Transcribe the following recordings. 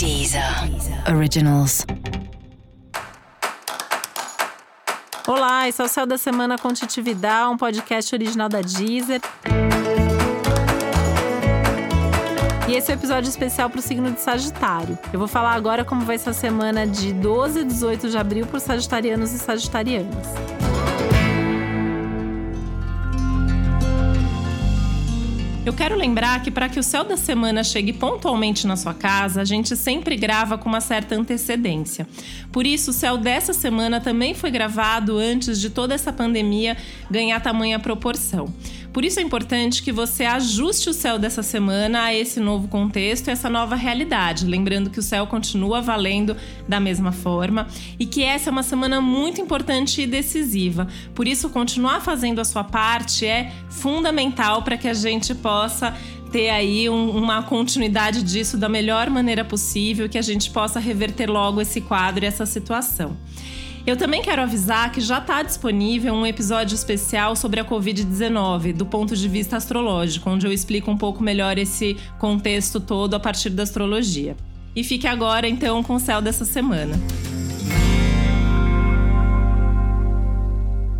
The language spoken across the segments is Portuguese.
Deezer Originals. Olá, esse é o Céu da Semana com Titividade, um podcast original da Deezer. E esse é o um episódio especial para o signo de Sagitário. Eu vou falar agora como vai ser a semana de 12 a 18 de abril para os sagitarianos e sagitarianas. Eu quero lembrar que para que o céu da semana chegue pontualmente na sua casa, a gente sempre grava com uma certa antecedência. Por isso, o céu dessa semana também foi gravado antes de toda essa pandemia ganhar tamanha proporção. Por isso é importante que você ajuste o céu dessa semana a esse novo contexto e essa nova realidade. Lembrando que o céu continua valendo da mesma forma e que essa é uma semana muito importante e decisiva. Por isso, continuar fazendo a sua parte é fundamental para que a gente possa ter aí um, uma continuidade disso da melhor maneira possível, que a gente possa reverter logo esse quadro e essa situação. Eu também quero avisar que já está disponível um episódio especial sobre a Covid-19, do ponto de vista astrológico, onde eu explico um pouco melhor esse contexto todo a partir da astrologia. E fique agora então com o céu dessa semana.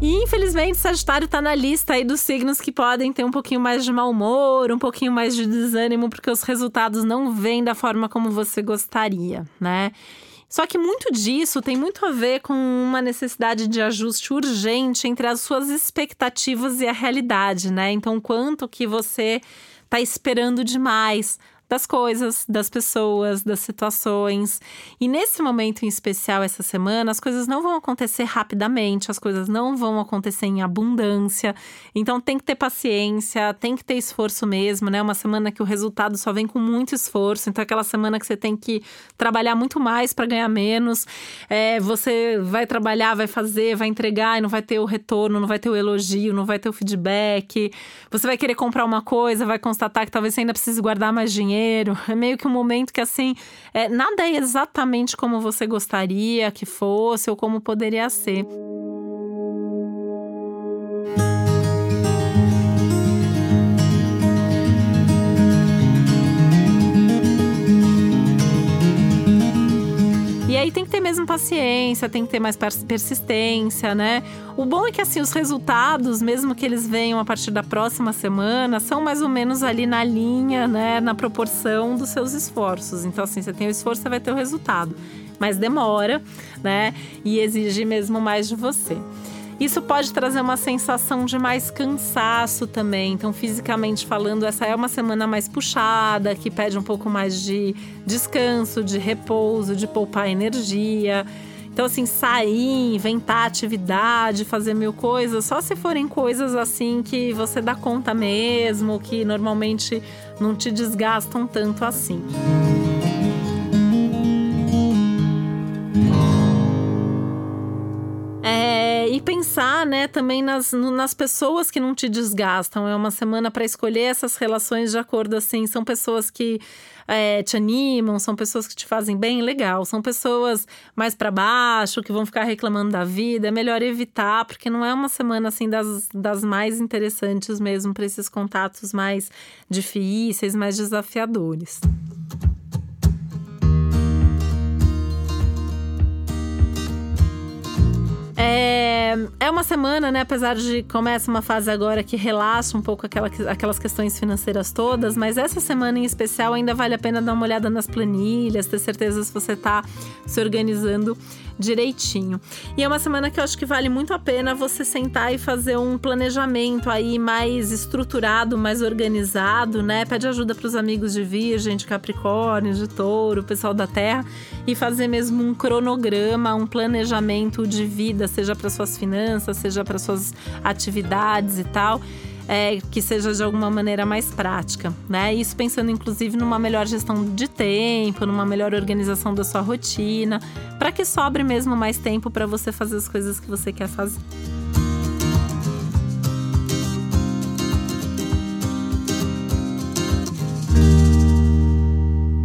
E infelizmente, Sagitário está na lista aí dos signos que podem ter um pouquinho mais de mau humor, um pouquinho mais de desânimo, porque os resultados não vêm da forma como você gostaria, né? Só que muito disso tem muito a ver com uma necessidade de ajuste urgente entre as suas expectativas e a realidade, né? Então, quanto que você está esperando demais das coisas, das pessoas, das situações. E nesse momento em especial, essa semana, as coisas não vão acontecer rapidamente, as coisas não vão acontecer em abundância. Então tem que ter paciência, tem que ter esforço mesmo, né? Uma semana que o resultado só vem com muito esforço. Então, é aquela semana que você tem que trabalhar muito mais para ganhar menos. É, você vai trabalhar, vai fazer, vai entregar e não vai ter o retorno, não vai ter o elogio, não vai ter o feedback. Você vai querer comprar uma coisa, vai constatar que talvez você ainda precise guardar mais dinheiro É meio que um momento que, assim, é, nada é exatamente como você gostaria que fosse ou como poderia ser. Mesmo paciência, tem que ter mais persistência, né? O bom é que assim os resultados, mesmo que eles venham a partir da próxima semana, são mais ou menos ali na linha, né, na proporção dos seus esforços. Então assim, você tem o esforço, você vai ter o resultado, mas demora, né? E exige mesmo mais de você. Isso pode trazer uma sensação de mais cansaço também. Então, fisicamente falando, essa é uma semana mais puxada, que pede um pouco mais de descanso, de repouso, de poupar energia. Então, assim, sair, inventar atividade, fazer mil coisas, só se forem coisas assim que você dá conta mesmo, que normalmente não te desgastam tanto assim. Pensar, né, também nas, nas pessoas que não te desgastam. É uma semana para escolher essas relações de acordo assim. São pessoas que é, te animam, são pessoas que te fazem bem, legal. São pessoas mais para baixo, que vão ficar reclamando da vida. É melhor evitar, porque não é uma semana assim das, das mais interessantes mesmo para esses contatos mais difíceis, mais desafiadores. É, é uma semana, né? Apesar de começa uma fase agora que relaxa um pouco aquela, aquelas questões financeiras todas, mas essa semana em especial ainda vale a pena dar uma olhada nas planilhas, ter certeza se você está se organizando direitinho. E é uma semana que eu acho que vale muito a pena você sentar e fazer um planejamento aí mais estruturado, mais organizado, né? Pede ajuda para os amigos de Virgem, de Capricórnio, de Touro, pessoal da Terra e fazer mesmo um cronograma, um planejamento de vida, seja para suas finanças, seja para suas atividades e tal é, que seja de alguma maneira mais prática, né? Isso pensando inclusive numa melhor gestão de tempo, numa melhor organização da sua rotina, para que sobre mesmo mais tempo para você fazer as coisas que você quer fazer.